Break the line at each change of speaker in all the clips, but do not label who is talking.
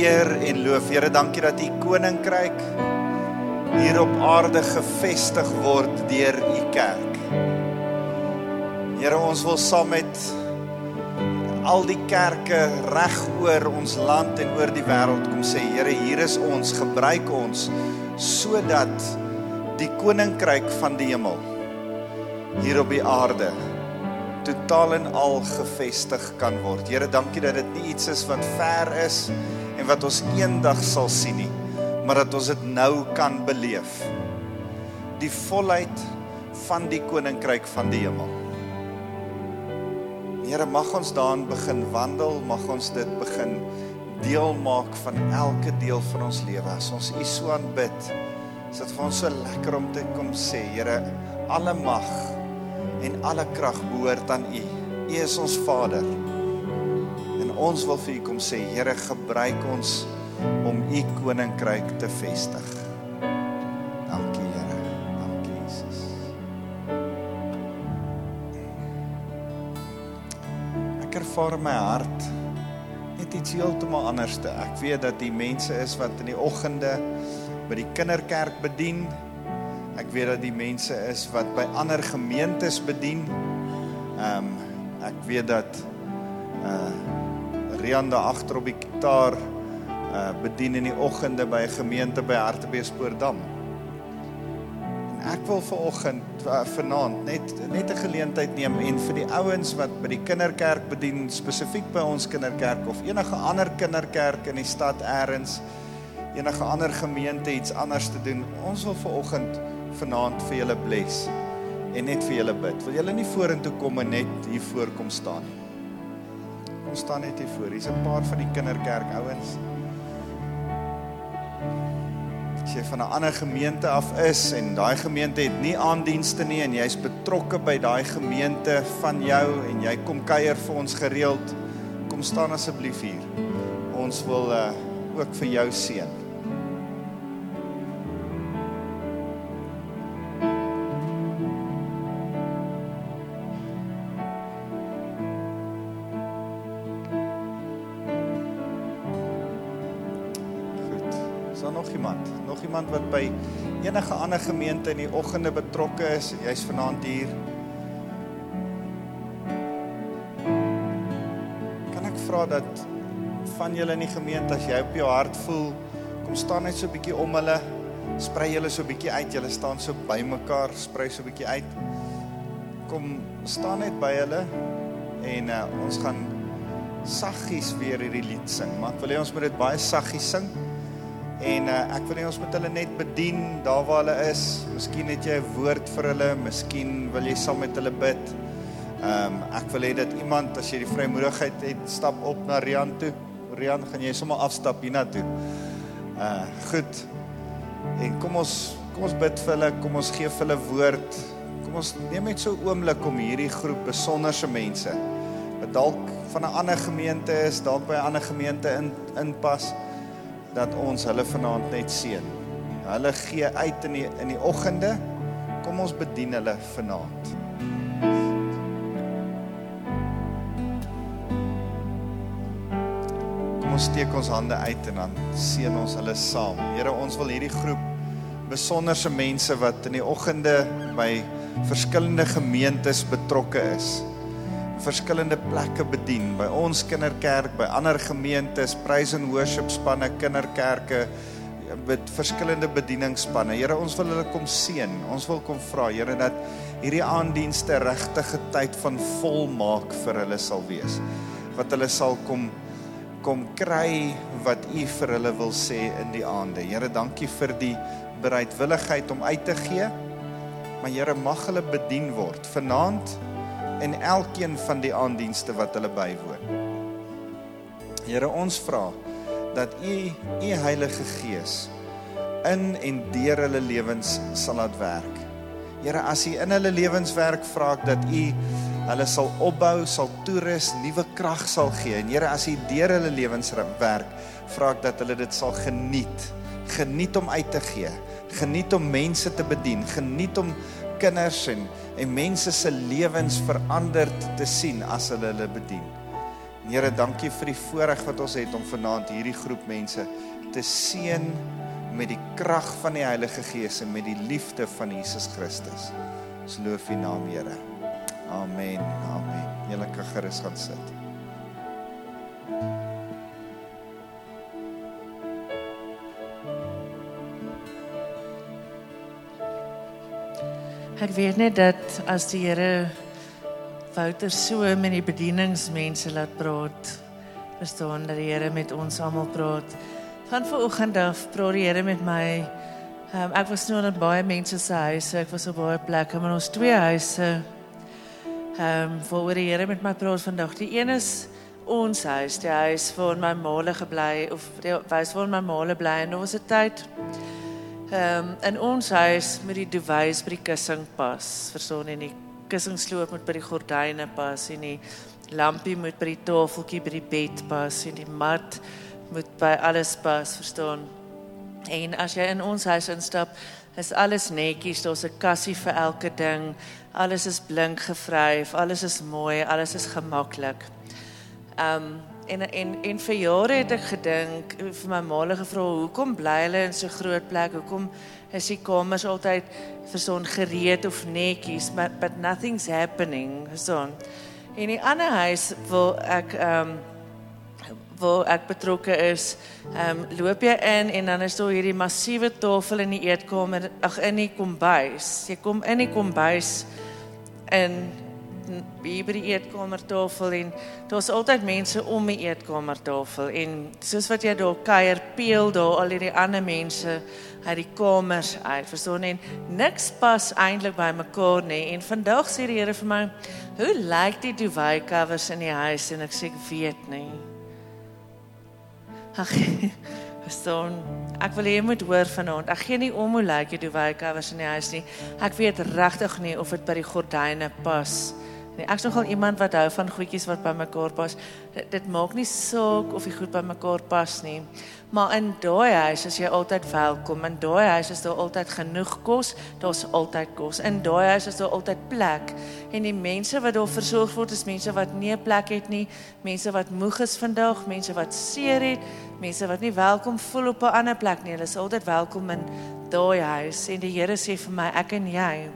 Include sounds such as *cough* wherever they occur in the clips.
eer en loof. Here, dankie dat u koninkryk hier op aarde gevestig word deur u kerk. Here, ons wil saam met al die kerke reg oor ons land en oor die wêreld kom sê, Here, hier is ons, gebruik ons sodat die koninkryk van die hemel hier op die aarde totaal en al gevestig kan word. Here, dankie dat dit nie iets is wat ver is en wat ons eendag sal sien nie, maar dat ons dit nou kan beleef. Die volheid van die koninkryk van die hemel. Here, mag ons daarin begin wandel, mag ons dit begin deel maak van elke deel van ons lewe. As ons U so aanbid, is dit vir ons so lekker om te kom sê, Here, alle mag en alle krag behoort aan U. U is ons Vader. Ons wil vir U kom sê, Here, gebruik ons om U koninkryk te vestig. Dankie, Here. Dankie, Jesus. Ek ervaar in my hart net iets heeltemal anderste. Ek weet dat die mense is wat in die oggende by die kinderkerk bedien. Ek weet dat die mense is wat by ander gemeentes bedien. Ehm um, ek weet dat uh Rian daar agter op die gitaar uh bedien in die oggende by 'n gemeente by Hartbeespoortdam. En ek wil ver oggend uh, vanaand net net 'n geleentheid neem en vir die ouens wat by die kinderkerk bedien, spesifiek by ons kinderkerk of enige ander kinderkerk in die stad eers enige ander gemeente iets anders te doen. Ons wil ver oggend vanaand vir julle bless en net vir julle bid. Wil julle nie vorentoe kom en net hier voorkom staan nie? Kom staan net hier voor. Hier's 'n paar van die kinderkerk ouens. As jy van 'n ander gemeente af is en daai gemeente het nie aandienste nie en jy's betrokke by daai gemeente van jou en jy kom kuier vir ons gereeld, kom staan asseblief hier. Ons wil uh, ook vir jou seën. By enige ander gemeente in die oggende betrokke is, jy's vanaand hier. Kan ek vra dat van julle in die gemeente as jy op jou hart voel, kom staan net so 'n bietjie om hulle, sprei julle so 'n bietjie uit, julle staan so bymekaar, sprei so 'n bietjie uit. Kom staan net by hulle en uh, ons gaan saggies weer hierdie lied sing. Maar ek wil hê ons moet dit baie saggies sing. En uh, ek wil net ons met hulle net bedien daar waar hulle is. Miskien het jy 'n woord vir hulle, miskien wil jy saam met hulle bid. Ehm um, ek wil hê dat iemand as jy die vrymoedigheid het, stap op na Rian toe. Rian, gaan jy sommer afstap hiernatoe. Uh goed. En kom ons kom ons bid vir hulle, kom ons gee vir hulle woord. Kom ons neem net so 'n oomblik om hierdie groep besonderse mense wat dalk van 'n ander gemeente is, dalk by 'n ander gemeente in inpas dat ons hulle vanaand net seën. Hulle gee uit in die in die oggende. Kom ons bedien hulle vanaand. Kom ons steek ons hande uit en dan seën ons hulle saam. Here, ons wil hierdie groep besonderse mense wat in die oggende by verskillende gemeentes betrokke is verskillende plekke bedien. By ons kinderkerk by ander gemeentes praise and worship spanne kinderkerke met verskillende bedieningspanne Here ons wil hulle kom seën. Ons wil kom vra Here dat hierdie aandienste regtige tyd van volmaak vir hulle sal wees. Wat hulle sal kom kom kry wat u vir hulle wil sê in die aande. Here dankie vir die bereidwilligheid om uit te gee. Maar Here mag hulle bedien word. Vanaand en elkeen van die aandienste wat hulle bywoon. Here, ons vra dat U U Heilige Gees in en deur hulle lewens sal laat werk. Here, as U in hulle lewens werk, vra ek dat U hulle sal opbou, sal toerus, nuwe krag sal gee. En Here, as U deur hulle lewens werk, vra ek dat hulle dit sal geniet. Geniet om uit te gee, geniet om mense te bedien, geniet om kinders en en mense se lewens verander te sien as hulle hulle bedien. Here, dankie vir die voorreg wat ons het om vanaand hierdie groep mense te seën met die krag van die Heilige Gees en met die liefde van Jesus Christus. Ons loof U naam, Here. Amen. Amen. Julle kan gerus gaan sit.
Ek weet net dat as die Here Wouter so met die bedieningsmense laat praat, verstaan dat die Here met ons almal praat. Van vanoggend af praat die Here met my. Um, ek was nou in baie mense se huise, ek was op baie plekke, maar ons twee huise. Ehm um, waar die Here met my praat vandag. Die een is ons huis, die huis waar my maale gebly of die huis waar my maale bly en ons het tyd ehm um, in ons huis met die device by die kussing pas. Verstaan en die kussingsloop moet by die gordyne pas en die lampie moet by die tafeltjie by die bed pas en die mat moet by alles pas, verstaan? En as jy in ons huis instap, is alles netjies, daar's 'n kassie vir elke ding. Alles is blink gevryf, alles is mooi, alles is gemaklik. Um en en en vir jare het ek gedink vir my maale gevra hoekom bly hulle in so groot plek? Hoekom is die kamers altyd verson gereed of netjies, but but nothing's happening. So. En die ander huis wil ek um waar ek betrokke is, ehm um, loop jy in en dan is daar hierdie massiewe tafel in die eetkamer, ag in die kombuis. Jy kom in die kombuis en hier by die eetkamertafel en daar's altyd mense om die eetkamertafel en soos wat jy daar kuier, peel daar al hierdie ander mense uit die kamers uit. Verstaan en niks pas eintlik by mekaar nie. En vandag sê die Here vir my, "Hoe lyk die duvet covers in die huis?" En ek sê ek weet nie. Ag, *laughs* verstaan. Ek wil hê jy moet hoor vanaand. Ek gee nie om hoe lyk jy duvet covers in die huis nie. Ek weet regtig nie of dit by die gordyne pas nie. Ek's nogal iemand wat hou van goedjies wat by mekaar pas. Dit, dit maak nie saak of die goed by mekaar pas nie. Maar in daai huis is jy altyd welkom. In daai huis is daar altyd genoeg kos. Daar's altyd kos. In daai huis is daar altyd plek. En die mense wat daar versorg word is mense wat nie 'n plek het nie, mense wat moeg is vandag, mense wat seer het, mense wat nie welkom voel op 'n ander plek nie. Hulle is altyd welkom in daai huis. En die Here sê vir my, ek en jy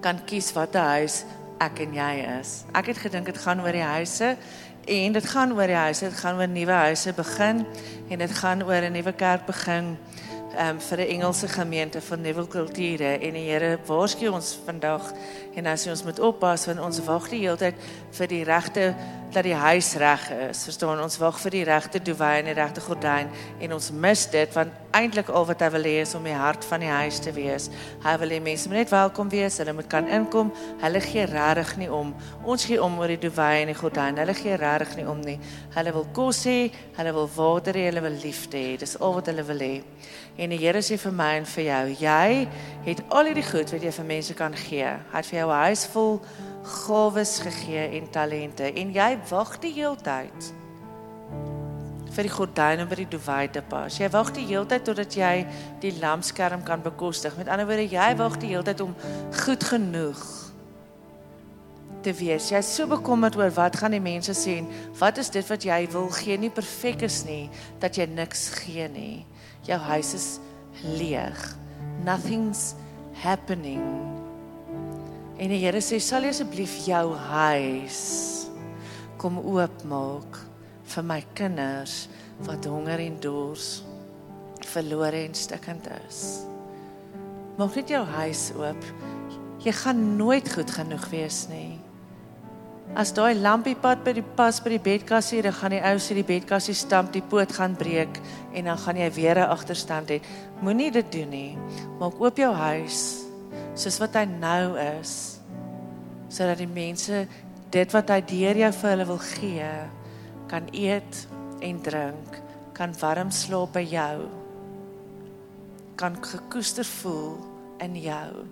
kan kies watter huis ek en jy is. Ek het gedink dit gaan oor die huise En dit gaan oor die huise, dit gaan oor nuwe huise begin en dit gaan oor 'n nuwe kerk begin um, vir 'n Engelse gemeente van nuwe kulture en die Here waarsku ons vandag en as ons moet oppas want ons wag die hele tyd vir die regte dat die huis reg is. Verstaan ons wag vir die regte duvet en die regte gordyn en ons mis dit want eintlik al wat hy wil hê is om die hart van die huis te wees. Hy wil hê mense moet net welkom wees, hulle moet kan inkom. Hulle gee regtig nie om. Ons gee om oor die duvet en die gordyn. Hulle gee regtig nie om nie. Hulle wil kos hê, hulle wil water hê, hulle wil liefde hê. Dis al wat hulle wil hê. En die Here sê vir my en vir jou, jy het al hierdie goed wat jy vir mense kan gee. Hy het vir jou 'n huis vol gawes gegee en talente en jy wag die hele tyd vir die gordyn en vir die duvet te pas. Jy wag die hele tyd totdat jy die lampskerm kan bekostig. Met ander woorde, jy wag die hele tyd om goed genoeg te wees. Jy's so bekommerd oor wat gaan die mense sê en wat is dit wat jy wil gee nie perfek is nie dat jy niks gee nie jou huis is leeg. Nothing's happening. En die Here sê sal jy asseblief jou huis kom oopmaak vir my kinders wat honger en dors verlore en stikkend is. Maak net jou huis oop. Jy gaan nooit goed genoeg wees nie. As daai lampiepad by die pas by die bedkassie, dan gaan die ou se die bedkassie stamp, die poot gaan breek en dan gaan jy weer 'n agterstand hê. Moenie dit doen nie. Maak oop jou huis soos wat hy nou is. Sodat die mense dit wat hy deur jou vir hulle wil gee, kan eet en drink, kan warm slaap by jou. Kan gekoester voel in jou.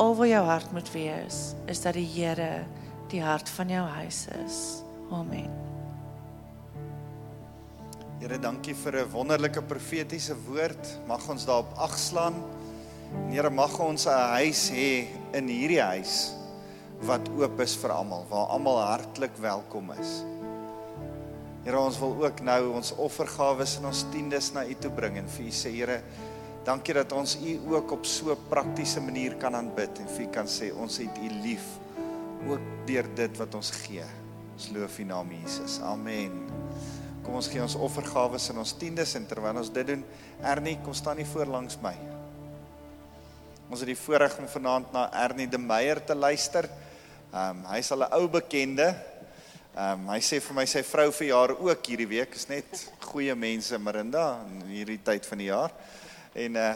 Al wat jou hart moet wees, is dat die Here die hart van jou huis is. Amen.
Here, dankie vir 'n wonderlike profetiese woord. Mag ons daarop agslaan. Here, mag ons 'n huis hê in hierdie huis wat oop is vir almal, waar almal hartlik welkom is. Here, ons wil ook nou ons offergawe en ons tiendes na U toe bring en vir U sê, Here, dankie dat ons U ook op so 'n praktiese manier kan aanbid en vir U kan sê ons het U lief ook deur dit wat ons gee. Ons loof U naam Jesus. Amen. Kom ons gee ons offergawe en ons tiendes en terwyl ons dit doen, Ernie, kom staan nie voor langs my. Ons het die voorreg om vanaand na Ernie de Meyer te luister. Ehm um, hy's al 'n ou bekende. Ehm um, hy sê vir my sy vrou verjaar ook hierdie week. Is net goeie mense Marinda in hierdie tyd van die jaar. En uh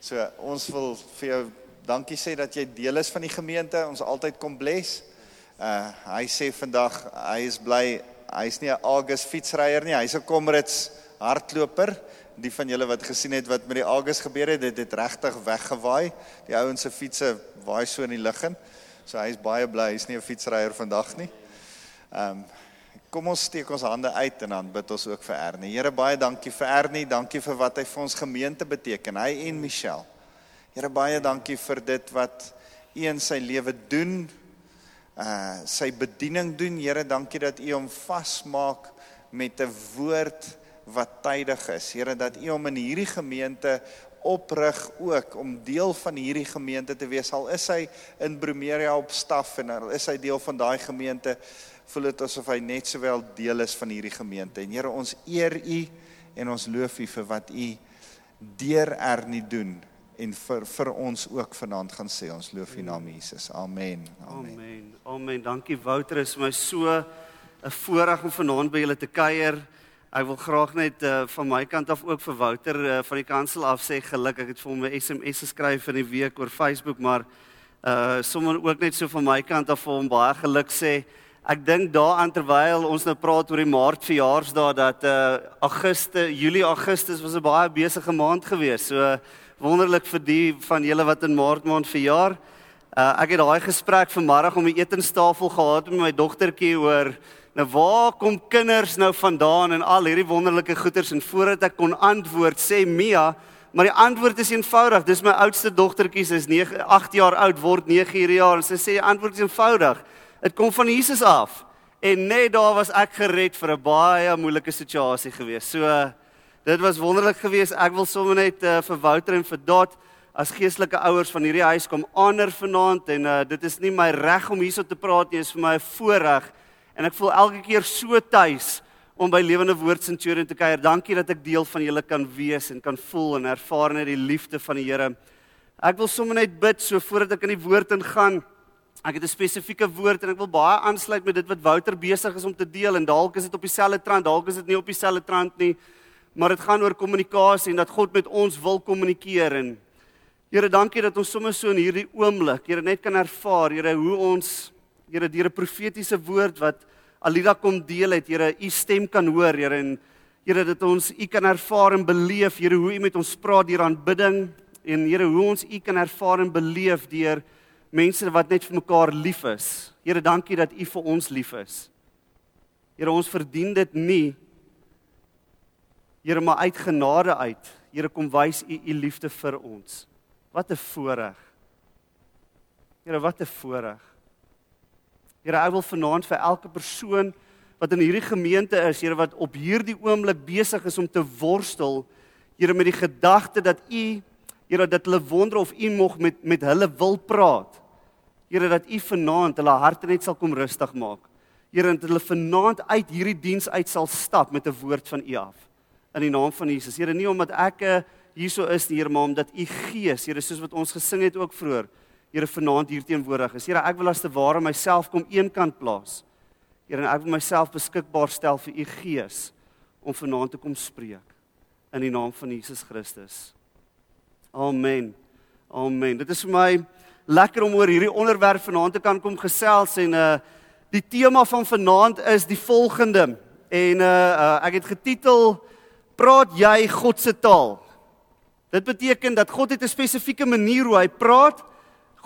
so ons wil vir jou dankie sê dat jy deel is van die gemeente. Ons altyd kom bless. Uh hy sê vandag hy is bly hy's nie 'n August fietsryer nie. Hy's 'n Comrades hardloper. Die van julle wat gesien het wat met die August gebeur het, dit het regtig weggewaai. Die ouens se fietsse waai so in die lug in. So hy's baie bly hy's nie 'n fietsryer vandag nie. Ehm um, kom ons steek ons hande uit en dan bid ons ook vir Ernie. Here baie dankie vir Ernie, dankie vir wat hy vir ons gemeente beteken. Hy en Michelle. Here baie dankie vir dit wat u in sy lewe doen. Uh sy bediening doen. Here dankie dat u hom vasmaak met 'n woord wat tydig is. Here dat u hom in hierdie gemeente oprig ook om deel van hierdie gemeente te wees. Al is hy in Bromeria op staf en al is hy deel van daai gemeente, voel dit asof hy net sowel deel is van hierdie gemeente. En Here, ons eer u en ons loof u vir wat u deur Ernie doen en vir vir ons ook vanaand gaan sê. Ons loof u naam Jesus. Amen.
Amen. Amen. Amen. Dankie Wouter, is my so 'n voorreg om vanaand by julle te kuier. Ek wil graag net uh, van my kant af ook vir Wouter uh, van die kansel af sê geluk. Ek het vir hom 'n SMS geskryf in die week oor Facebook, maar uh sommer ook net so van my kant af vir hom baie geluk sê. Ek dink daaraan terwyl ons nou praat oor die Maart verjaarsdag dat uh Augustus, Julie Augustus was 'n baie besige maand geweest. So wonderlik vir die van julle wat in Maart maand verjaar. Uh ek het daai gesprek vanmiddag om die etenstafel gehad met my dogtertjie oor Nou waar kom kinders nou vandaan en al hierdie wonderlike goeders en voordat ek kon antwoord sê Mia, maar die antwoord is eenvoudig. Dis my oudste dogtertjie, sy is 9 8 jaar oud word 9 hierdie jaar en sy sê die antwoord is eenvoudig. Dit kom van Jesus af. En net daar was ek gered vir 'n baie moeilike situasie gewees. So dit was wonderlik geweest. Ek wil sommer net uh, vir Wouter en vir Dot as geestelike ouers van hierdie huis kom ander vanaand en uh, dit is nie my reg om hierso te praat nie, dit is vir my 'n voorreg en ek voel elke keer so tuis om by Lewende Woord Centurion te kuier. Dankie dat ek deel van julle kan wees en kan voel en ervaar net die liefde van die Here. Ek wil sommer net bid so voordat ek in die woord ingaan. Ek het 'n spesifieke woord en ek wil baie aansluit met dit wat Wouter besig is om te deel en dalk is dit op dieselfde trant, dalk is dit nie op dieselfde trant nie, maar dit gaan oor kommunikasie en dat God met ons wil kommunikeer en Here, dankie dat ons sommer so in hierdie oomblik, Here, net kan ervaar, Here, hoe ons Here deur 'n profetiese woord wat Alida kom deel het, Here, u stem kan hoor, Here en Here dat ons u kan ervaar en beleef, Here, hoe u met ons praat deur aanbidding en Here, hoe ons u kan ervaar en beleef deur mense wat net vir mekaar lief is. Here, dankie dat u vir ons lief is. Here, ons verdien dit nie. Here, maar uit genade uit. Here, kom wys u u liefde vir ons. Wat 'n voorreg. Here, wat 'n voorreg. Here, ek wil vanaand vir elke persoon wat in hierdie gemeente is, Here wat op hierdie oomblik besig is om te worstel, Here met die gedagte dat U, Here dat hulle wonder of U nog met met hulle wil praat. Here dat U vanaand hulle harte net sal kom rustig maak. Here dat hulle vanaand uit hierdie diens uit sal stap met 'n woord van U af. In die naam van Jesus. Here nie omdat ek eh, hierso is nie, Here, maar omdat U Gees, Here soos wat ons gesing het ook vroeër, Here vanaand hier teenwoordig is. Here, ek wil as te ware myself kom eenkant plaas. Here, ek wil myself beskikbaar stel vir u Gees om vanaand te kom spreek in die naam van Jesus Christus. Amen. Amen. Dit is vir my lekker om oor hierdie onderwerp vanaand te kan kom gesels en uh die tema van vanaand is die volgende. En uh, uh ek het getitel Praat jy God se taal? Dit beteken dat God het 'n spesifieke manier hoe hy praat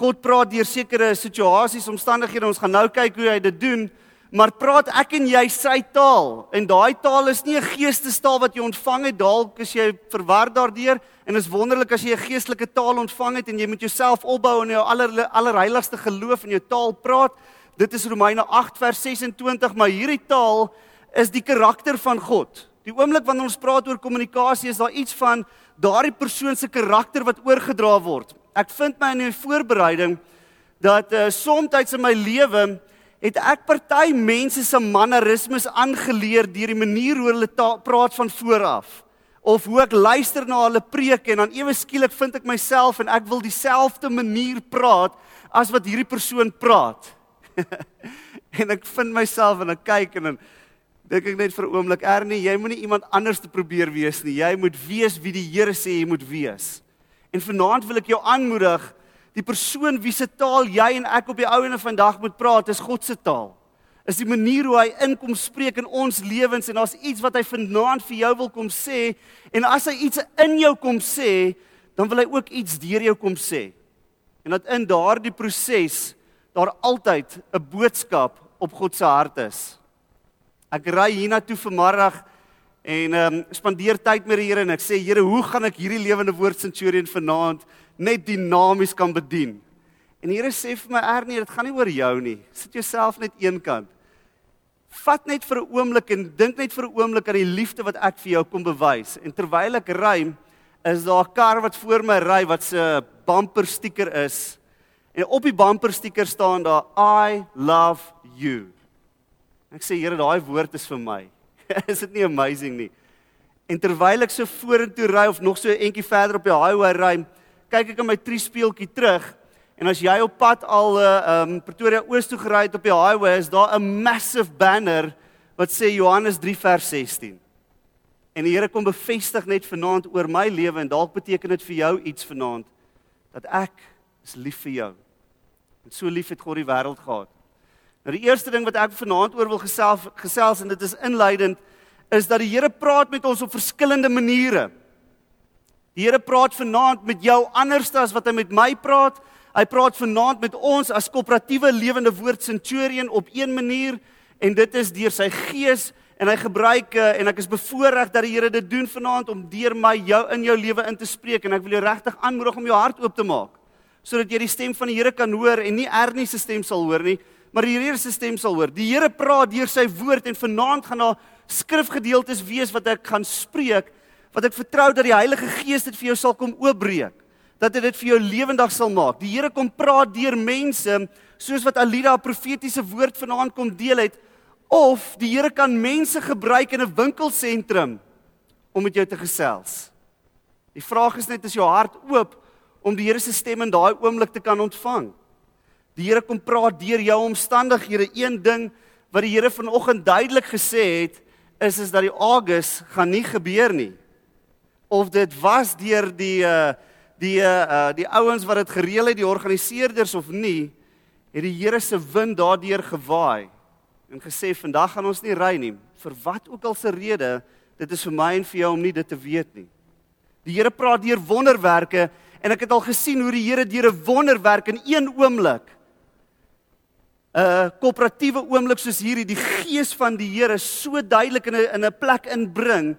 God praat deur sekere situasies, omstandighede. Ons gaan nou kyk hoe hy dit doen, maar praat ek en jy sy taal. En daai taal is nie 'n geestestaal wat jy ontvang het dalk as jy verward daardeur en is wonderlik as jy 'n geestelike taal ontvang het en jy met jouself opbou en jou aller allerheiligste geloof in jou taal praat. Dit is Romeine 8 vers 26, maar hierdie taal is die karakter van God. Die oomblik wanneer ons praat oor kommunikasie is daar iets van daardie persoon se karakter wat oorgedra word. Ek vind my in die voorbereiding dat uh, soms in my lewe het ek party mense se mannerismes aangeleer deur die manier hoe hulle praat van vooraf of hoe ek luister na hulle preek en dan ewe skielik vind ek myself en ek wil dieselfde manier praat as wat hierdie persoon praat. *laughs* en ek vind myself en ek kyk en dan dink ek net vir 'n oomblik, Ernie, jy moenie iemand anders te probeer wees nie. Jy moet wees wie die Here sê jy moet wees. En vanaand wil ek jou aanmoedig Die persoon wie se taal jy en ek op die ou en vandag moet praat, is God se taal. Is die manier hoe hy inkom spreek in ons lewens en daar's iets wat hy vanaand vir jou wil kom sê en as hy iets in jou kom sê, dan wil hy ook iets deur jou kom sê. En dat in daardie proses daar altyd 'n boodskap op God se hart is. Ek ry hiernatoe vanmiddag en ehm um, spandeer tyd met die Here en ek sê Here, hoe gaan ek hierdie lewende woord Centurion vanaand net dinamies kan bedien. En die Here sê vir my Ernie, dit gaan nie oor jou nie. Sit jouself net eenkant. Vat net vir 'n oomblik en dink net vir 'n oomblik aan die liefde wat ek vir jou kom bewys. En terwyl ek ry, is daar 'n kar wat voor my ry wat se bumper stiker is. En op die bumper stiker staan daar I love you. Ek sê Here, daai woord is vir my. *laughs* is dit nie amazing nie? En terwyl ek so vorentoe ry of nog so 'n entjie verder op die highway ry, kyk ek in my triespieeltjie terug en as jy op pad al uh um Pretoria Oos toe gery het op die highway is daar 'n massive banner wat sê Johannes 3 vers 16. En die Here kom bevestig net vanaand oor my lewe en dalk beteken dit vir jou iets vanaand dat ek is lief vir jou. En so lief het God die wêreld gehad. Nou die eerste ding wat ek vanaand oor wil gesels gesels en dit is inleidend is dat die Here praat met ons op verskillende maniere. Die Here praat vanaand met jou anders as wat hy met my praat. Hy praat vanaand met ons as koöperatiewe lewende woord Centurion op een manier en dit is deur sy gees en hy gebruik eh, en ek is bevoorreg dat die Here dit doen vanaand om deur my jou in jou lewe in te spreek en ek wil jou regtig aanmoedig om jou hart oop te maak sodat jy die stem van die Here kan hoor en nie Ernie se stem sal hoor nie, maar die Here se stem sal hoor. Die Here praat deur sy woord en vanaand gaan daar skrifgedeeltes wees wat ek gaan spreek wat ek vertrou dat die Heilige Gees dit vir jou sal kom oopbreek. Dat dit dit vir jou lewendig sal maak. Die Here kom praat deur mense soos wat Alida 'n profetiese woord vanaand kom deel het of die Here kan mense gebruik in 'n winkelsentrum om met jou te gesels. Die vraag is net is jou hart oop om die Here se stem in daai oomblik te kan ontvang. Die Here kom praat deur jou omstandighede. Een ding wat die Here vanoggend duidelik gesê het is is dat die Augustus gaan nie gebeur nie of dit was deur die uh die uh die ouens wat dit gereël het, die organiseerders of nie, het die Here se wind daardeur gewaai en gesê vandag gaan ons nie ry nie vir wat ook al se rede, dit is vir my en vir jou om nie dit te weet nie. Die Here praat deur wonderwerke en ek het al gesien hoe die Here deur 'n wonderwerk in een oomblik 'n koöperatiewe oomblik soos hierdie die gees van die Here so duidelik in 'n in 'n plek inbring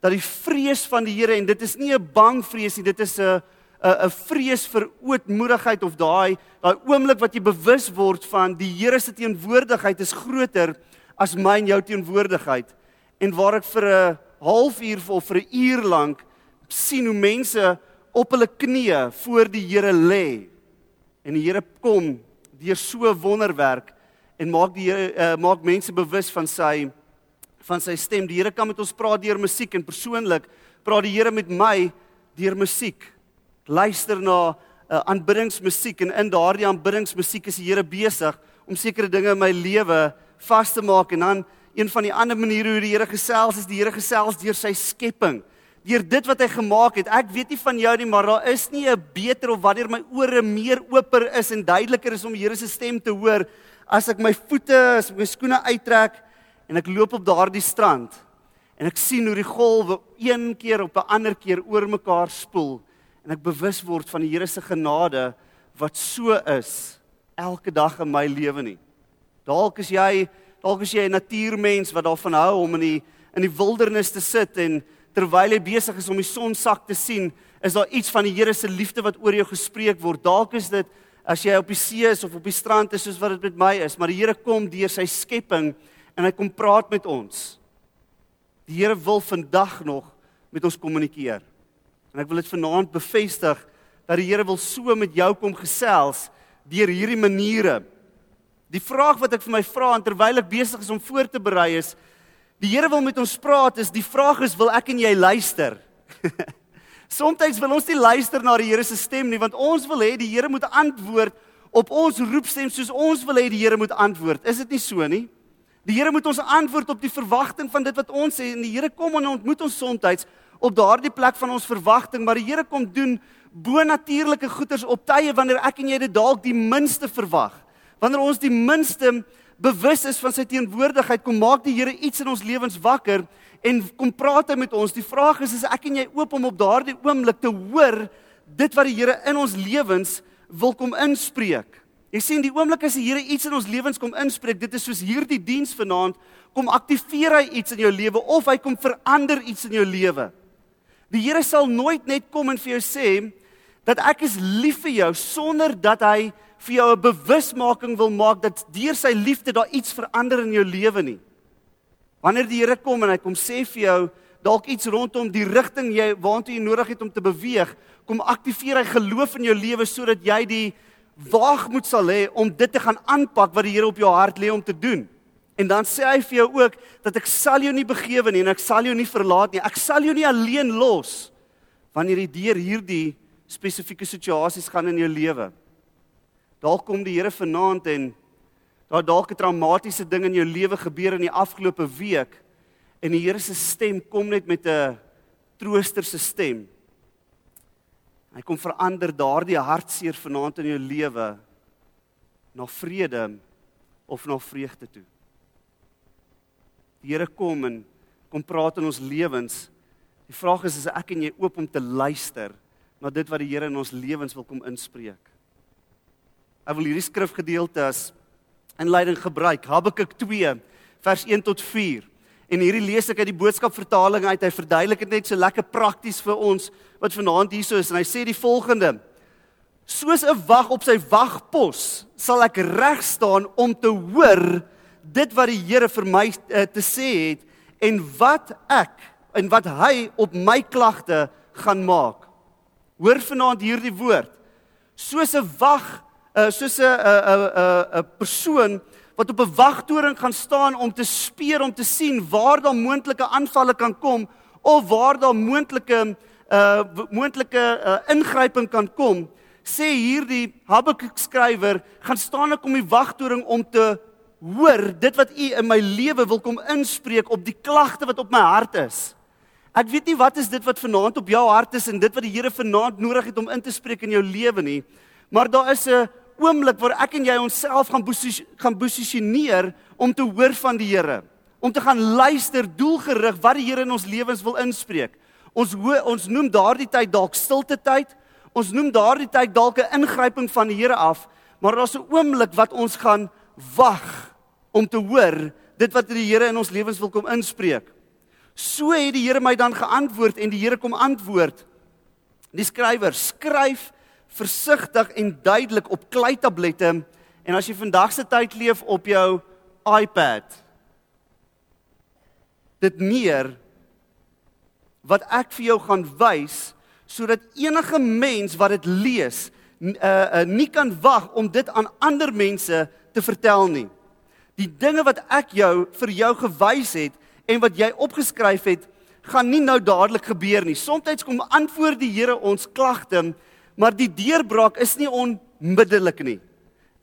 dat die vrees van die Here en dit is nie 'n bang vrees nie, dit is 'n 'n 'n vrees vir ootmoedigheid of daai daai oomblik wat jy bewus word van die Here se teenwoordigheid is groter as my en jou teenwoordigheid. En waar ek vir 'n halfuur of vir 'n uur lank sien hoe mense op hulle knieë voor die Here lê. En die Here kom deur so 'n wonderwerk en maak die uh, maak mense bewus van sy van sy stem. Die Here kan met ons praat deur musiek en persoonlik praat die Here met my deur musiek. Luister na uh, aanbiddingsmusiek en in daardie aanbiddingsmusiek is die Here besig om sekere dinge in my lewe vas te maak en dan een van die ander maniere hoe die Here gesels is die Here gesels deur sy skepping. Deur dit wat hy gemaak het. Ek weet nie van jou nie, maar daar is nie 'n beter of wanneer my ore meer oper is en duideliker is om die Here se stem te hoor as ek my voete, as ek my skoene uittrek en ek loop op daardie strand en ek sien hoe die golwe een keer op 'n ander keer oor mekaar spoel en ek bewus word van die Here se genade wat so is elke dag in my lewe nie. Dalk is jy Dalk is jy 'n natuurmens wat daarvan hou om in die in die wildernis te sit en terwyl jy besig is om die son sak te sien, is daar iets van die Here se liefde wat oor jou gespreek word. Dalk is dit as jy op die see is of op die strand is soos wat dit met my is, maar die Here kom deur sy skepping en hy kom praat met ons. Die Here wil vandag nog met ons kommunikeer. En ek wil dit vanaand bevestig dat die Here wil so met jou kom gesels deur hierdie maniere. Die vraag wat ek vir my vra terwyl ek besig is om voor te berei is die Here wil met ons praat is die vraag is wil ek en jy luister? *laughs* Somstyds wil ons nie luister na die Here se stem nie want ons wil hê die Here moet antwoord op ons roepstem soos ons wil hê die Here moet antwoord. Is dit nie so nie? Die Here moet ons antwoord op die verwagting van dit wat ons sê en die Here kom en ontmoet ons soms op daardie plek van ons verwagting, maar die Here kom doen bonatuurlike goeders op tye wanneer ek en jy dit dalk die minste verwag. Wanneer ons die minste bewus is van sy teenwoordigheid, kom maak die Here iets in ons lewens wakker en kom praat hy met ons. Die vraag is is ek en jy oop om op daardie oomblik te hoor dit wat die Here in ons lewens wil kom inspreek. Jy sien die oomblik as die Here iets in ons lewens kom inspreek, dit is soos hierdie diens vanaand, kom aktiveer hy iets in jou lewe of hy kom verander iets in jou lewe. Die Here sal nooit net kom en vir jou sê dat ek is lief vir jou sonder dat hy vir jou 'n bewusmaking wil maak dat deur sy liefde daar iets verander in jou lewe nie. Wanneer die Here kom en hy kom sê vir jou dalk iets rondom die rigting jy waartoe jy nodig het om te beweeg, kom aktiveer hy geloof in jou lewe sodat jy die waagmoed sal hê om dit te gaan aanpak wat die Here op jou hart lê om te doen. En dan sê hy vir jou ook dat ek sal jou nie begewe nie en ek sal jou nie verlaat nie. Ek sal jou nie alleen los wanneer jy deur hierdie spesifieke situasies gaan in jou lewe. Dalk kom die Here vanaand en daar dalk 'n traumatiese ding in jou lewe gebeur in die afgelope week en die Here se stem kom net met 'n troosterse stem Hy kom verander daardie hartseer vanaand in jou lewe na vrede of na vreugde toe. Die Here kom en kom praat in ons lewens. Die vraag is is ek en jy oop om te luister na dit wat die Here in ons lewens wil kom inspreek. Ek wil hierdie skrifgedeelte as inleiding gebruik. Habakuk 2 vers 1 tot 4. En hierdie lees ek uit die boodskap vertaling uit. Hy verduidelik dit net so lekker prakties vir ons wat vanaand hier so is en hy sê die volgende: Soos 'n wag op sy wagpos, sal ek reg staan om te hoor dit wat die Here vir my uh, te sê het en wat ek en wat hy op my klagte gaan maak. Hoor vanaand hierdie woord. Soos 'n wag, uh, soos 'n 'n 'n 'n persoon wat op 'n wagtoring gaan staan om te speur om te sien waar daar moontlike aanvalle kan kom of waar daar moontlike uh moontlike uh, ingryping kan kom sê hierdie Habakuk skrywer gaan staan ek om die wagtoring om te hoor dit wat u in my lewe wil kom inspreek op die klagte wat op my hart is. Ek weet nie wat is dit wat vanaand op jou hart is en dit wat die Here vanaand nodig het om in te spreek in jou lewe nie maar daar is 'n oomblik waar ek en jy onsself gaan gaan posisioneer om te hoor van die Here, om te gaan luister doelgerig wat die Here in ons lewens wil inspreek. Ons ons noem daardie tyd dalk stilte tyd. Ons noem daardie tyd dalk 'n ingryping van die Here af, maar daar's 'n oomblik wat ons gaan wag om te hoor dit wat die Here in ons lewens wil kom inspreek. So het die Here my dan geantwoord en die Here kom antwoord. Die skrywer skryf versigtig en duidelik op kleitablette en as jy vandag se tyd leef op jou iPad dit neer wat ek vir jou gaan wys sodat enige mens wat dit lees uh, uh nie kan wag om dit aan ander mense te vertel nie. Die dinge wat ek jou vir jou gewys het en wat jy opgeskryf het, gaan nie nou dadelik gebeur nie. Somstyds kom antwoord die Here ons klagte Maar die deurbraak is nie onmiddellik nie.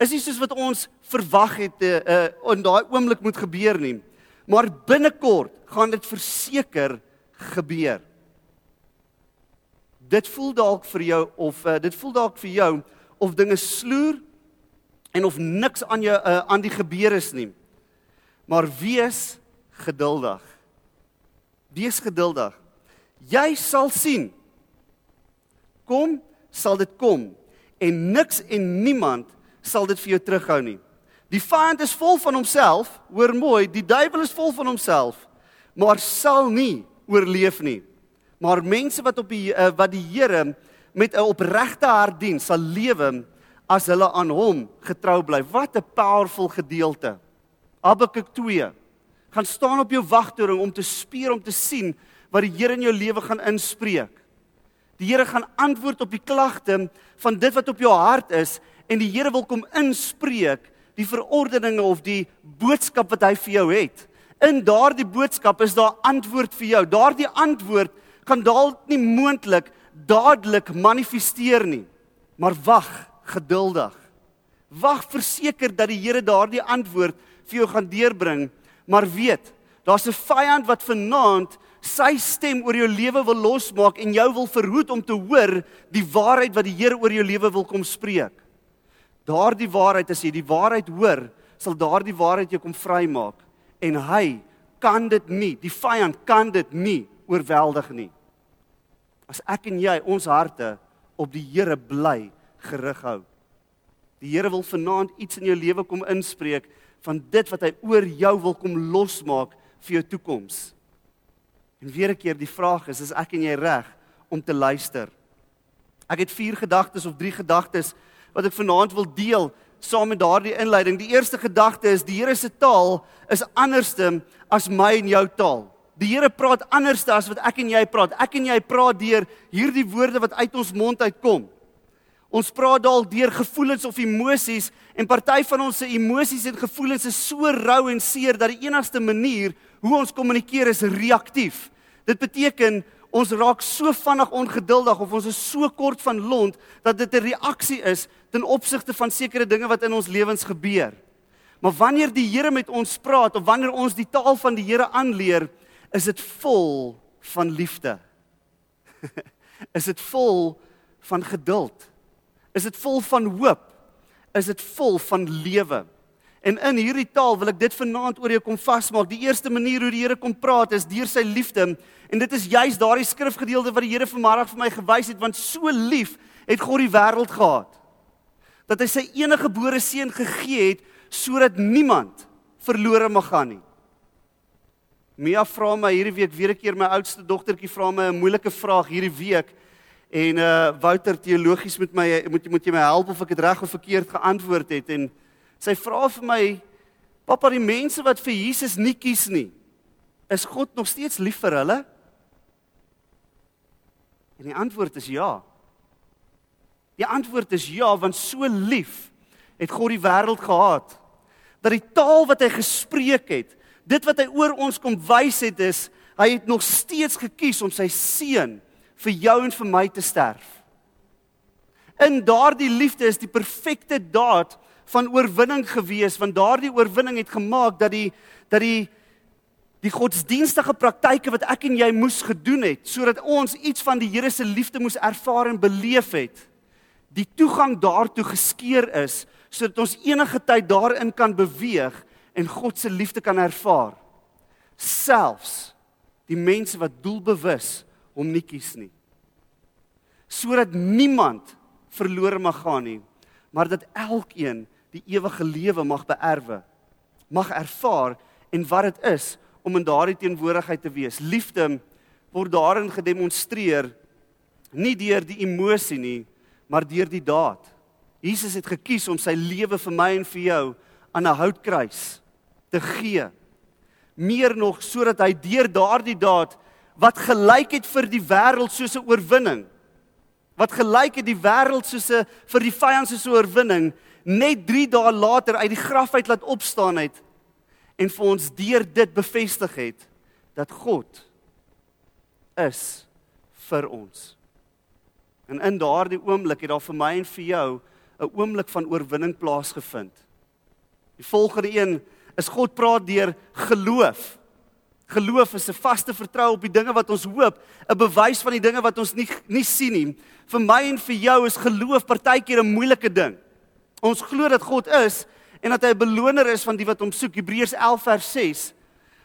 Is nie soos wat ons verwag het uh, uh in daai oomblik moet gebeur nie. Maar binnekort gaan dit verseker gebeur. Dit voel dalk vir jou of uh, dit voel dalk vir jou of dinge sloer en of niks aan jou uh, aan die gebeur is nie. Maar wees geduldig. Wees geduldig. Jy sal sien. Kom sal dit kom en niks en niemand sal dit vir jou terughou nie. Die vyand is vol van homself, hoor mooi, die duiwel is vol van homself, maar sal nie oorleef nie. Maar mense wat op die uh, wat die Here met 'n opregte hart dien, sal lewe as hulle aan hom getrou bly. Wat 'n powerful gedeelte. Habakuk 2 gaan staan op jou wagtoring om te spier om te sien wat die Here in jou lewe gaan inspreek. Die Here gaan antwoord op die klagte van dit wat op jou hart is en die Here wil kom inspreek die verordeninge of die boodskap wat hy vir jou het. In daardie boodskap is daar antwoord vir jou. Daardie antwoord kan dalk nie moontlik dadelik manifesteer nie. Maar wag geduldig. Wag verseker dat die Here daardie antwoord vir jou gaan deurbring, maar weet, daar's 'n vyand wat vanaand sy stem oor jou lewe wil losmaak en jou wil verhoed om te hoor die waarheid wat die Here oor jou lewe wil kom spreek. Daardie waarheid as jy die waarheid hoor, sal daardie waarheid jou kom vrymaak en hy kan dit nie, die vyand kan dit nie oorweldig nie as ek en jy ons harte op die Here bly gerig hou. Die Here wil vanaand iets in jou lewe kom inspreek van dit wat hy oor jou wil kom losmaak vir jou toekoms. En weer 'n keer die vraag is, is ek en jy reg om te luister? Ek het vier gedagtes of drie gedagtes wat ek vanaand wil deel saam met daardie inleiding. Die eerste gedagte is die Here se taal is anderste as my en jou taal. Die Here praat anders as wat ek en jy praat. Ek en jy praat deur hierdie woorde wat uit ons mond uitkom. Ons praat dalk deur gevoelens of emosies en party van ons se emosies en gevoelens is so rou en seer dat die enigste manier hoe ons kommunikeer is reaktief. Dit beteken ons raak so vinnig ongeduldig of ons is so kort van lont dat dit 'n reaksie is ten opsigte van sekere dinge wat in ons lewens gebeur. Maar wanneer die Here met ons praat of wanneer ons die taal van die Here aanleer, is dit vol van liefde. *laughs* is dit vol van geduld? Is dit vol van hoop? Is dit vol van lewe? En in hierdie taal wil ek dit vanaand oor jou kom vasmaak. Die eerste manier hoe die Here kom praat is deur sy liefde. En dit is juis daardie skrifgedeelte wat die Here vanmôre vir my gewys het want so lief het God die wêreld gehad dat hy sy enige gebore seun gegee het sodat niemand verlore mag gaan nie. Mia vra my hierdie week weer 'n keer my oudste dogtertjie vra my 'n moeilike vraag hierdie week en uh Wouter teologies met my moet jy moet jy my help of ek dit reg of verkeerd geantwoord het en sy vra vir my pappa die mense wat vir Jesus nie kies nie is God nog steeds lief vir hulle? En die antwoord is ja. Die antwoord is ja want so lief het God die wêreld gehad dat die taal wat hy gespreek het dit wat hy oor ons kom wys het is hy het nog steeds gekies om sy seun vir jou en vir my te sterf. In daardie liefde is die perfekte daad van oorwinning gewees want daardie oorwinning het gemaak dat die dat die die godsdienstige praktyke wat ek en jy moes gedoen het sodat ons iets van die Here se liefde moes ervaar en beleef het die toegang daartoe geskeur is sodat ons enige tyd daarin kan beweeg en God se liefde kan ervaar. Selfs die mense wat doelbewus hom nie kies nie. Sodat niemand verlore mag gaan nie, maar dat elkeen die ewige lewe mag beerwe, mag ervaar en wat dit is om in daardie teenwoordigheid te wees. Liefde word daarin gedemonstreer nie deur die emosie nie, maar deur die daad. Jesus het gekies om sy lewe vir my en vir jou aan 'n houtkruis te gee. Meer nog sodat hy deur daardie daad wat gelyk het vir die wêreld soos 'n oorwinning. Wat gelyk het die wêreld soos 'n vir die vyand soos 'n oorwinning, net 3 dae later uit die graf uit laat opstaan het en vir ons deur dit bevestig het dat God is vir ons. En in daardie oomblik het daar vir my en vir jou 'n oomblik van oorwinning plaasgevind. Die volgende een is God praat deur geloof. Geloof is 'n vaste vertroue op die dinge wat ons hoop, 'n bewys van die dinge wat ons nie nie sien nie. Vir my en vir jou is geloof partykeer 'n moeilike ding. Ons glo dat God is en dat hy 'n beloner is van die wat hom soek. Hebreërs 11 vers 6.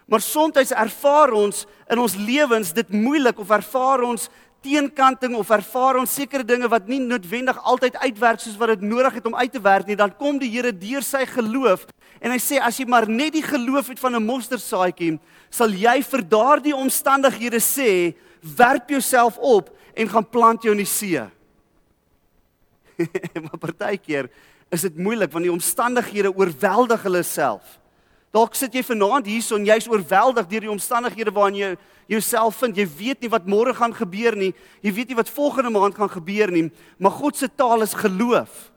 Maar soms ervaar ons in ons lewens dit moeilik of ervaar ons teenkanting of ervaar ons sekere dinge wat nie noodwendig altyd uitwerk soos wat dit nodig het om uit te werk nie, dan kom die Here deur sy geloof en hy sê as jy maar net die geloof het van 'n mosterdsaadjie, sal jy vir daardie omstandighede sê, werp jouself op en gaan plant jou in die see. *laughs* maar partykeer is dit moeilik want die omstandighede oorweldig hulle self. Dalk sit jy vanaand hierson, jy's oorweldig deur die omstandighede waarin jy jouself vind. Jy weet nie wat môre gaan gebeur nie. Jy weet nie wat volgende maand gaan gebeur nie, maar God se taal is geloof.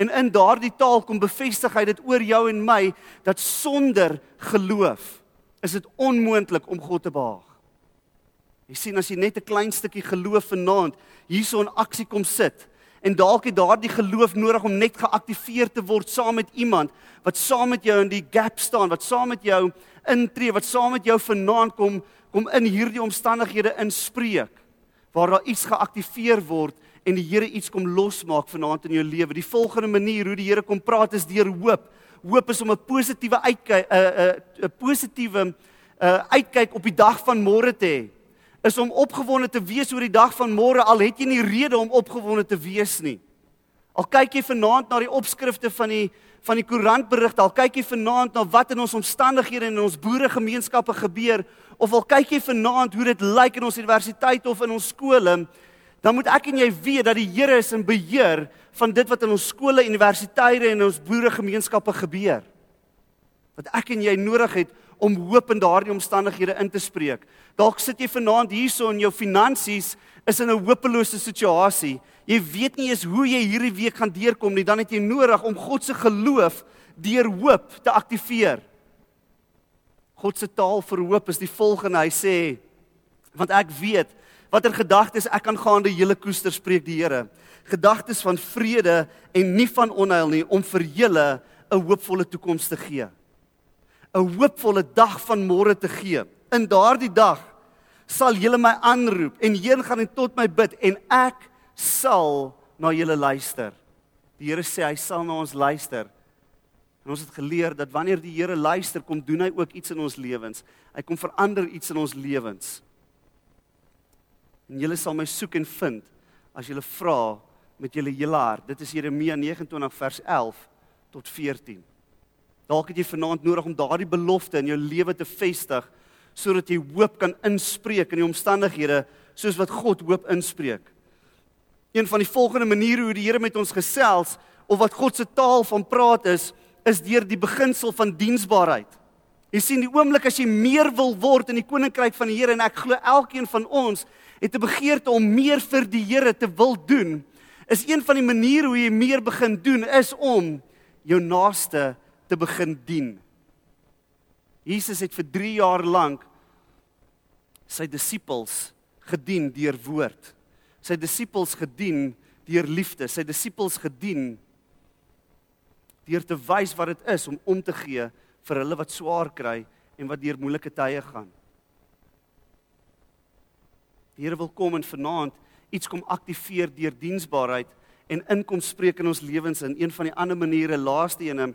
En in daardie taal kom bevestig hy dit oor jou en my dat sonder geloof is dit onmoontlik om God te behaag. Jy sien as jy net 'n klein stukkie geloof vanaand hierso in aksie kom sit en dalk het daardie geloof nodig om net geaktiveer te word saam met iemand wat saam met jou in die gap staan, wat saam met jou intree, wat saam met jou vanaand kom kom in hierdie omstandighede inspreek waar daar iets geaktiveer word en die Here iets kom losmaak vanaand in jou lewe. Die volgende manier hoe die Here kom praat is deur hoop. Hoop is om 'n positiewe uitkyk 'n 'n 'n positiewe uh uitkyk op die dag van môre te hê is om opgewonde te wees oor die dag van môre al het jy nie rede om opgewonde te wees nie. Al kyk jy vanaand na die opskrifte van die van die koerantberigte, al kyk jy vanaand na wat in ons omstandighede en in ons boeregemeenskappe gebeur, of al kyk jy vanaand hoe dit lyk in ons universiteit of in ons skole, dan moet ek en jy weet dat die Here is in beheer van dit wat in ons skole, universiteite en ons boeregemeenskappe gebeur. Wat ek en jy nodig het om hoop in daardie omstandighede in te spreek. Dalk sit jy vanaand hierso en jou finansies is in 'n hopelose situasie. Jy weet nie eens hoe jy hierdie week gaan deurkom nie. Dan het jy nodig om God se geloof deur hoop te aktiveer. God se taal vir hoop is die volgende. Hy sê: "Want ek weet watter gedagtes ek kan gaan die hele koester spreek die Here. Gedagtes van vrede en nie van onheil nie om vir julle 'n hoopvolle toekoms te gee." 'n hoopvolle dag van môre te gee. In daardie dag sal julle my aanroep en heen gaan en tot my bid en ek sal na julle luister. Die Here sê hy sal na ons luister. En ons het geleer dat wanneer die Here luister, kom doen hy ook iets in ons lewens. Hy kom verander iets in ons lewens. En julle sal my soek en vind as julle vra met julle hele hart. Dit is Jeremia 29 vers 11 tot 14. Dalk het jy vanaand nodig om daardie belofte in jou lewe te vestig sodat jy hoop kan inspreek in die omstandighede soos wat God hoop inspreek. Een van die volgende maniere hoe die Here met ons gesels of wat God se taal van praat is, is deur die beginsel van diensbaarheid. Jy sien die oomblik as jy meer wil word in die koninkryk van die Here en ek glo elkeen van ons het 'n begeerte om meer vir die Here te wil doen, is een van die maniere hoe jy meer begin doen is om jou naaste te begin dien. Jesus het vir 3 jaar lank sy disippels gedien deur woord. Sy disippels gedien deur liefde, sy disippels gedien deur te wys wat dit is om om te gee vir hulle wat swaar kry en wat deur moeilike tye gaan. Die Here wil kom en vanaand iets kom aktiveer deur diensbaarheid en inkom spreek in ons lewens in een van die ander maniere laaste ene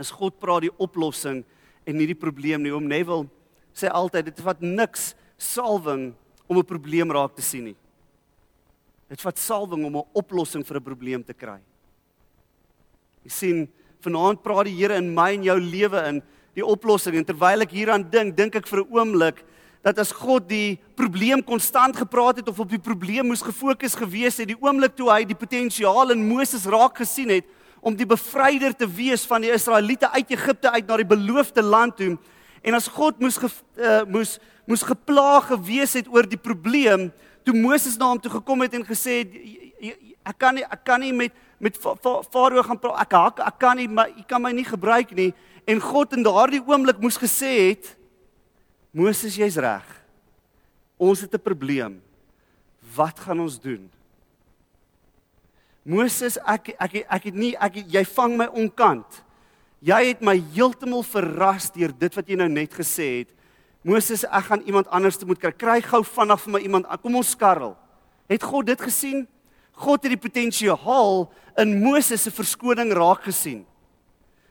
is God praat die oplossing en nie die probleem nie. Om Neville sê altyd dit vat niks salwing om 'n probleem raak te sien nie. Dit vat salwing om 'n oplossing vir 'n probleem te kry. Jy sien, vanaand praat die Here in my en jou lewe in die oplossing en terwyl ek hieraan dink, dink ek vir 'n oomblik dat as God die probleem konstant gepraat het of op die probleem moes gefokus gewees het, die oomblik toe hy die potensiaal in Moses raak gesien het, om die bevryder te wees van die Israeliete uit Egipte uit na die beloofde land toe. En as God moes ge, uh, moes moes geplaag gewees het oor die probleem, toe Moses na hom toe gekom het en gesê het ek kan nie ek kan nie met met Farao gaan praat. Ek hak, ek kan nie maar u kan my nie gebruik nie. En God in daardie oomblik moes gesê het Moses, jy's reg. Ons het 'n probleem. Wat gaan ons doen? Moses, ek ek ek het nie ek jy vang my onkant. Jy het my heeltemal verras deur dit wat jy nou net gesê het. Moses, ek gaan iemand anders te moet kry. Kry gou vanaf vir my iemand. Kom ons skarrel. Het God dit gesien? God het die potensiaal in Moses se verskoning raak gesien.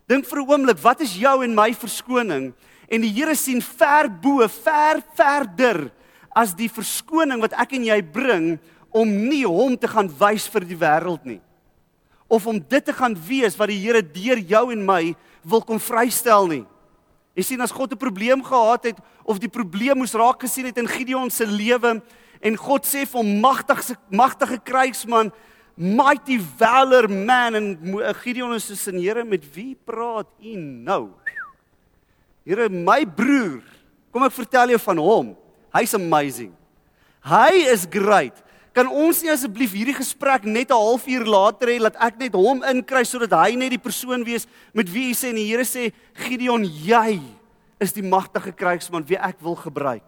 Dink vir 'n oomblik, wat is jou en my verskoning? En die Here sien ver bo, ver verder as die verskoning wat ek en jy bring om nie hom te gaan wys vir die wêreld nie. Of om dit te gaan wees wat die Here deur jou en my wil kom vrystel nie. Jy sien as God 'n probleem gehad het of die probleem moes raak gesien het in Gideon se lewe en God sê vir hom magtige magtige krygsman mighty valor man en Gideon is se Here met wie praat u nou? Here my broer, kom ek vertel jou van hom. Hy's amazing. Hy is great. Kan ons nie asseblief hierdie gesprek net 'n halfuur later hê dat ek net hom inkry sodat hy net die persoon wees met wie hy sê en die Here sê Gideon, jy is die magtige krygsman wie ek wil gebruik.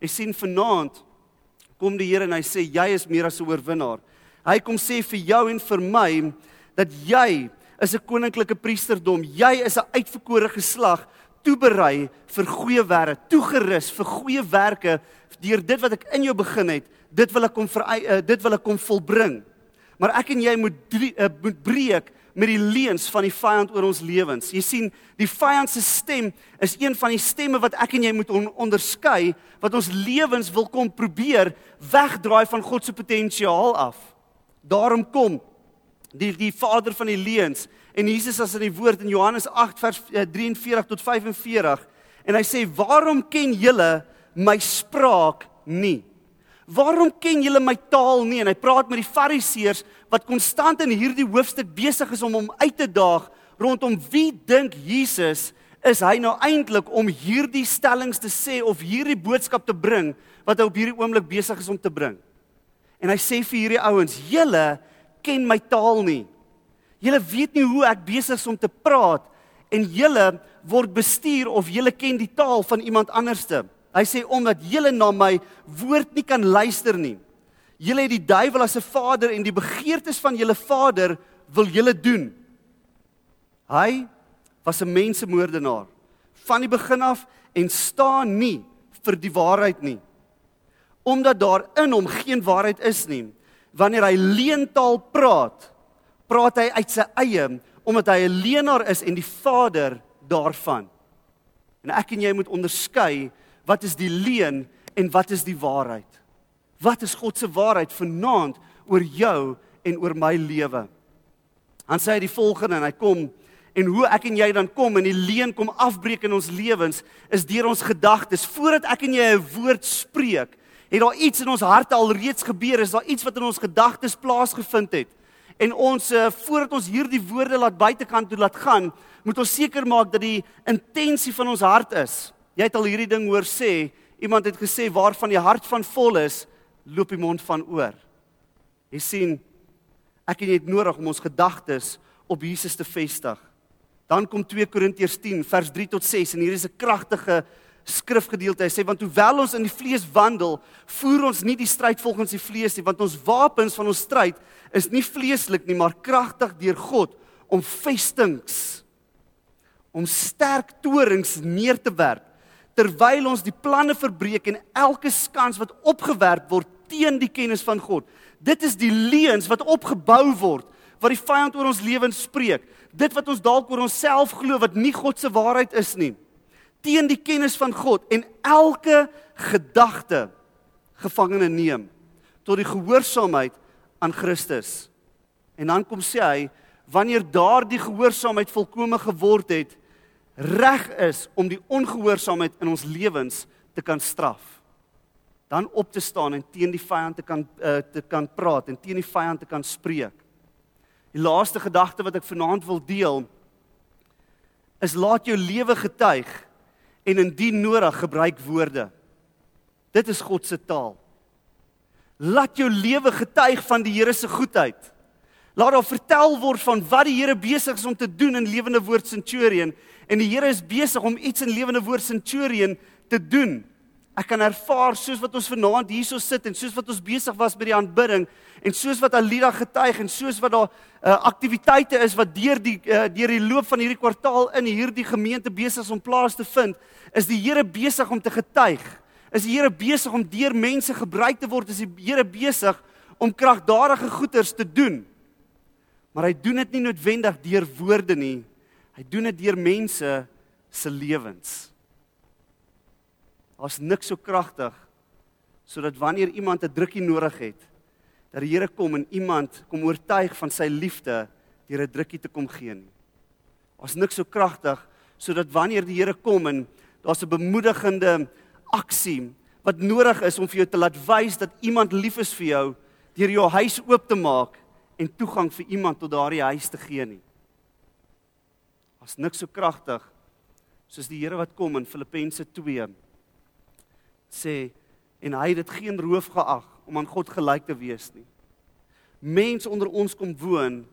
Jy sien vanaand kom die Here en hy sê jy is meer as 'n oorwinnaar. Hy kom sê vir jou en vir my dat jy is 'n koninklike priesterdom. Jy is 'n uitverkore geslag, toeberei vir goeie werke, toegerus vir goeie werke deur dit wat ek in jou begin het. Dit wil ek kom vir uh, dit wil ek kom volbring. Maar ek en jy moet drie, uh, moet breek met die leuns van die vyand oor ons lewens. Jy sien, die vyand se stem is een van die stemme wat ek en jy moet on onderskei wat ons lewens wil kom probeer wegdraai van God se potensiaal af. Daarom kom die die vader van die leuns en Jesus as in die woord in Johannes 8 vers 43 eh, tot 45 en hy sê waarom ken julle my spraak nie Waarom ken julle my taal nie? En hy praat met die Fariseërs wat konstant in hierdie hoofstuk besig is om hom uit te daag rondom wie dink Jesus is hy nou eintlik om hierdie stellings te sê of hierdie boodskap te bring wat hy op hierdie oomblik besig is om te bring. En hy sê vir hierdie ouens: "Julle ken my taal nie. Julle weet nie hoe ek besig is om te praat en julle word bestuur of julle ken die taal van iemand anderste." Hy sê omdat julle na my woord nie kan luister nie. Julle het die duiwel as 'n vader en die begeertes van julle vader wil julle doen. Hy was 'n mensemoordenaar van die begin af en staan nie vir die waarheid nie. Omdat daar in hom geen waarheid is nie. Wanneer hy leentaal praat, praat hy uit sy eie omdat hy 'n leenaar is en die vader daarvan. En ek en jy moet onderskei wat is die leuen en wat is die waarheid? Wat is God se waarheid vanaand oor jou en oor my lewe? Dan sê hy die volgende en hy kom en hoe ek en jy dan kom en die leuen kom afbreek in ons lewens is deur ons gedagtes. Voordat ek en jy 'n woord spreek, het daar iets in ons harte al reeds gebeur, is daar iets wat in ons gedagtes plaasgevind het. En ons eh, voordat ons hierdie woorde laat buitekant toe laat gaan, moet ons seker maak dat die intensie van ons hart is. Jy het al hierdie ding hoor sê, iemand het gesê waarvan die hart van vol is, loop die mond van oor. Jy sien, ek en jy het nodig om ons gedagtes op Jesus te vestig. Dan kom 2 Korintiërs 10 vers 3 tot 6 en hier is 'n kragtige skrifgedeelte. Hy sê want hoewel ons in die vlees wandel, voer ons nie die stryd volgens die vlees nie, want ons wapens van ons stryd is nie vleeslik nie, maar kragtig deur God om vestings om sterk torings neer te werp terwyl ons die planne verbreek en elke skans wat opgewerp word teen die kennis van God. Dit is die leuns wat opgebou word wat die vyand oor ons lewens spreek. Dit wat ons dalk oor onsself glo wat nie God se waarheid is nie. Teen die kennis van God en elke gedagte gevangene neem tot die gehoorsaamheid aan Christus. En dan kom sê hy wanneer daardie gehoorsaamheid volkome geword het, reg is om die ongehoorsaamheid in ons lewens te kan straf. Dan op te staan en teen die vyand te kan uh, te kan praat en teen die vyand te kan spreek. Die laaste gedagte wat ek vanaand wil deel is laat jou lewe getuig en indien nodig gebruik woorde. Dit is God se taal. Laat jou lewe getuig van die Here se goedheid. Laat daar vertel word van wat die Here besig is om te doen in Lewende Woord Centurion en die Here is besig om iets in Lewende Woord Centurion te doen. Ek kan ervaar soos wat ons vanaand hierso sit en soos wat ons besig was met die aanbidding en soos wat Alida getuig en soos wat daar uh, aktiwiteite is wat deur die uh, deur die loop van hierdie kwartaal in hierdie gemeente besig is om plaas te vind, is die Here besig om te getuig. Is die Here besig om deur mense gebruik te word, is die Here besig om kragtadige goeders te doen. Maar hy doen dit nie noodwendig deur woorde nie, Hy doen dit deur mense se lewens. Daar's niks so kragtig sodat wanneer iemand 'n drukkie nodig het, dat die Here kom en iemand kom oortuig van sy liefde deur 'n drukkie te kom gee nie. Ons niks so kragtig sodat wanneer die Here kom en daar's 'n bemoedigende aksie wat nodig is om vir jou te laat wys dat iemand lief is vir jou deur jou huis oop te maak en toegang vir iemand tot daardie huis te gee nie. As niks so kragtig soos die Here wat kom in Filippense 2 sê en hy het dit geen roof geag om aan God gelyk te wees nie. Mens onder ons kom woon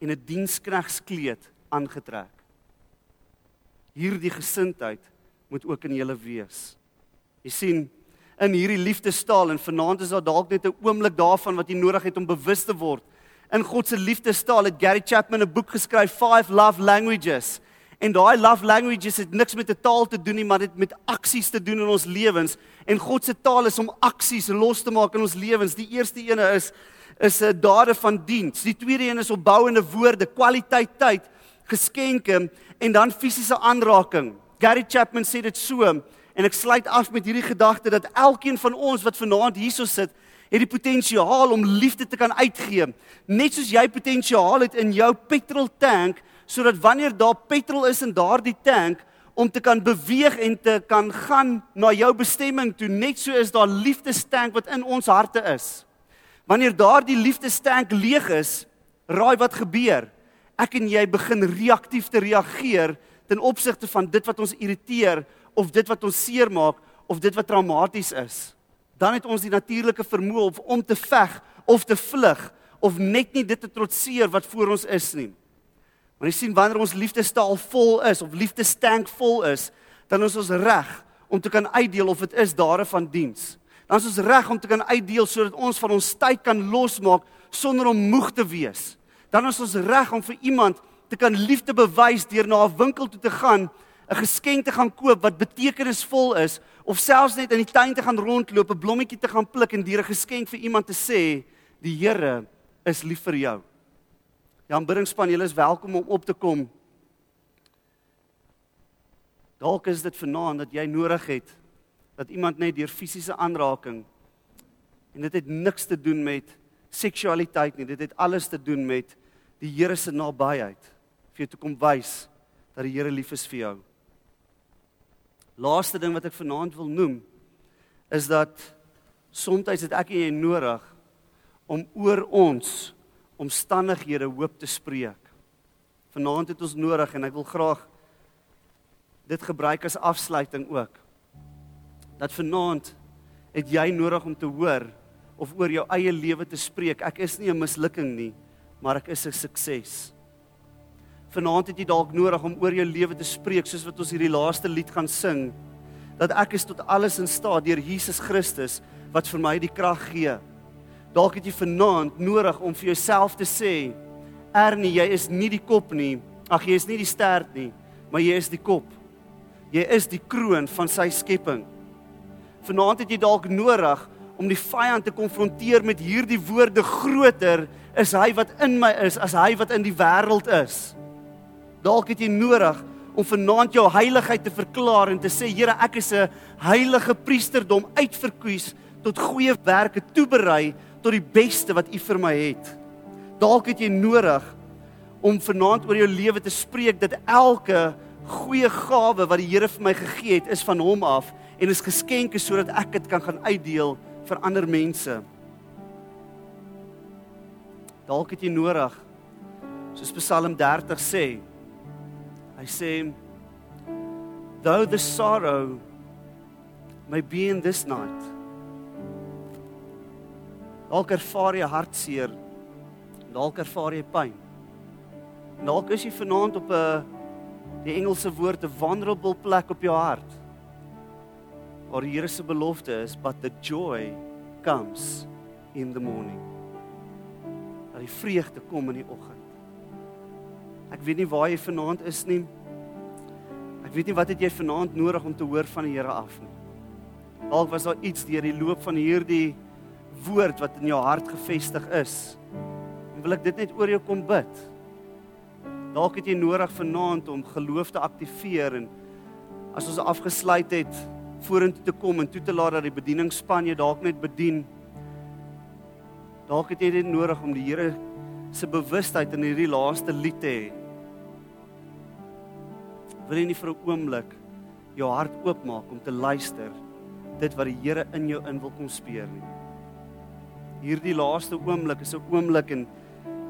en 'n diensknegskleed aangetrek. Hierdie gesindheid moet ook in julle wees. Jy sien in hierdie liefdestaal en vanaand is daar dalk net 'n oomblik daarvan wat jy nodig het om bewus te word. In God se liefdestaal het Gary Chapman 'n boek geskryf, Five Love Languages. En daai love languages het niks met 'n taal te doen nie, maar dit met aksies te doen in ons lewens. En God se taal is om aksies los te maak in ons lewens. Die eerste ene is is 'n dade van diens. Die tweede een is opbouende woorde, kwaliteit tyd, geskenke en dan fisiese aanraking. Gary Chapman sê dit so en ek sluit af met hierdie gedagte dat elkeen van ons wat vanaand hierso sit, het die potensiaal om liefde te kan uitgee. Net soos jy potensiaal het in jou petrol tank sodat wanneer daar petrol is in daardie tank om te kan beweeg en te kan gaan na jou bestemming toe net so is daar liefdestank wat in ons harte is. Wanneer daardie liefdestank leeg is, raai wat gebeur? Ek en jy begin reaktief te reageer ten opsigte van dit wat ons irriteer of dit wat ons seermaak of dit wat traumaties is. Dan het ons die natuurlike vermoë om te veg of te vlug of net nie dit te trotseer wat voor ons is nie. Maar jy sien wanneer ons liefdestaal vol is of liefdestank vol is, dan is ons reg om te kan uitdeel of dit is dare van diens. Dan is ons reg om te kan uitdeel sodat ons van ons tyd kan losmaak sonder om moeg te wees. Dan is ons reg om vir iemand te kan liefde bewys deur na 'n winkel toe te gaan, 'n geskenk te gaan koop wat betekenisvol is of selfs net in die tuin te gaan rondloop, 'n blommetjie te gaan pluk en deur 'n geskenk vir iemand te sê, die Here is lief vir jou. Die aanbiddingspan, julle is welkom om op te kom. Dalk is dit vanaand dat jy nodig het dat iemand net deur fisiese aanraking en dit het niks te doen met seksualiteit nie. Dit het alles te doen met die Here se nabyheid vir jou te kom wys dat die Here lief is vir jou. Laaste ding wat ek vanaand wil noem is dat soms het ek en jy nodig om oor ons omstandighede hoop te spreek. Vanaand het ons nodig en ek wil graag dit gebruik as afsluiting ook. Dat vanaand het jy nodig om te hoor of oor jou eie lewe te spreek. Ek is nie 'n mislukking nie, maar ek is 'n sukses. Vanaand het jy dalk nodig om oor jou lewe te spreek soos wat ons hierdie laaste lied gaan sing. Dat ek is tot alles in staat deur Jesus Christus wat vir my die krag gee. Dalk het jy vanaand nodig om vir jouself te sê, Ernie, jy is nie die kop nie. Ag, jy is nie die stert nie, maar jy is die kop. Jy is die kroon van sy skepping. Vanaand het jy dalk nodig om die vyand te konfronteer met hierdie woorde groter is hy wat in my is as hy wat in die wêreld is. Dalk het jy nodig om vanaand jou heiligheid te verklaar en te sê Here ek is 'n heilige priesterdom uitverkies tot goeie werke toeberei tot die beste wat U vir my het. Dalk het jy nodig om vanaand oor jou lewe te spreek dat elke goeie gawe wat die Here vir my gegee het, is van Hom af en is geskenke sodat ek dit kan gaan uitdeel vir ander mense. Dalk het jy nodig soos Psalm 30 sê. Hy sê though the sorrow may be in this night Dalk ervaar jy hartseer. Dalk ervaar jy pyn. Dalk is jy vanaand op 'n die Engelse woord 'n vulnerable plek op jou hart. Waar die Here se belofte is, but the joy comes in the morning. Dat die vreugde kom in die oggend. Ek weet nie waar jy vanaand is nie. Ek weet nie wat het jy vanaand nodig om te hoor van die Here af nie. Dalk was daar iets deur die loop van hierdie woord wat in jou hart gefestig is. En wil ek dit net oor jou kom bid. Dalk het jy nodig vanaand om geloof te aktiveer en as ons afgesluit het vorentoe te kom en toe te laat dat die bedieningsspan jou dalk net bedien. Dalk het jy dit nodig om die Here se bewustheid in hierdie laaste lied te hê. Wil jy nie vir 'n oomblik jou hart oopmaak om te luister dit wat die Here in jou in wil kom speur nie. Hierdie laaste oomblik is 'n oomblik en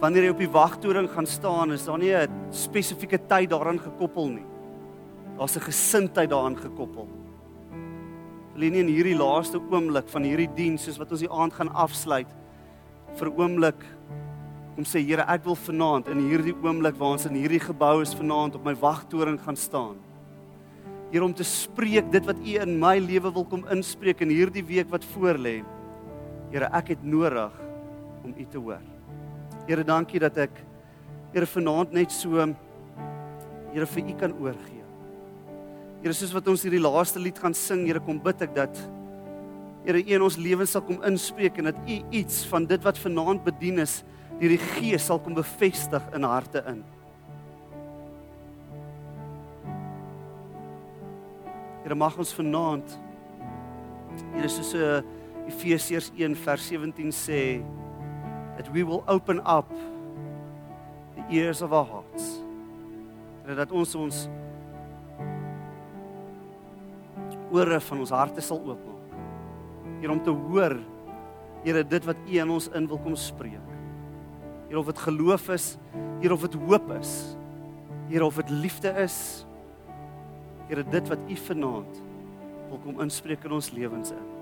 wanneer jy op die wagtoring gaan staan, is daar nie 'n spesifieke tyd daaraan gekoppel nie. Daar's 'n gesindheid daaraan gekoppel. Wil jy nie in hierdie laaste oomblik van hierdie diens soos wat ons die aand gaan afsluit vir oomblik om sê Here, ek wil vanaand in hierdie oomblik waar ons in hierdie gebou is vanaand op my wagtoring gaan staan. Here om te spreek dit wat U in my lewe wil kom inspreek in hierdie week wat voorlê. Here, ek het nodig om U te hoor. Here, dankie dat ek Here vanaand net so Here vir U kan oorgee. Here, soos wat ons hierdie laaste lied gaan sing, Here, kom bid ek dat Here U in ons lewens sal kom inspreek en dat U iets van dit wat vanaand bedien is, deur die Gees sal kom bevestig in harte in. Here mag ons vanaand Here soos uh, Efesiërs 1 vers 17 sê that we will open up the ears of our hearts. Here dat ons ons ore van ons harte sal oopmaak. Here om te hoor Here dit wat U in ons in wil kom spreek. Here of dit geloof is, Here of dit hoop is. Here of dit liefde is. Here dit wat U vanaand wil kom inspreek in ons lewens in.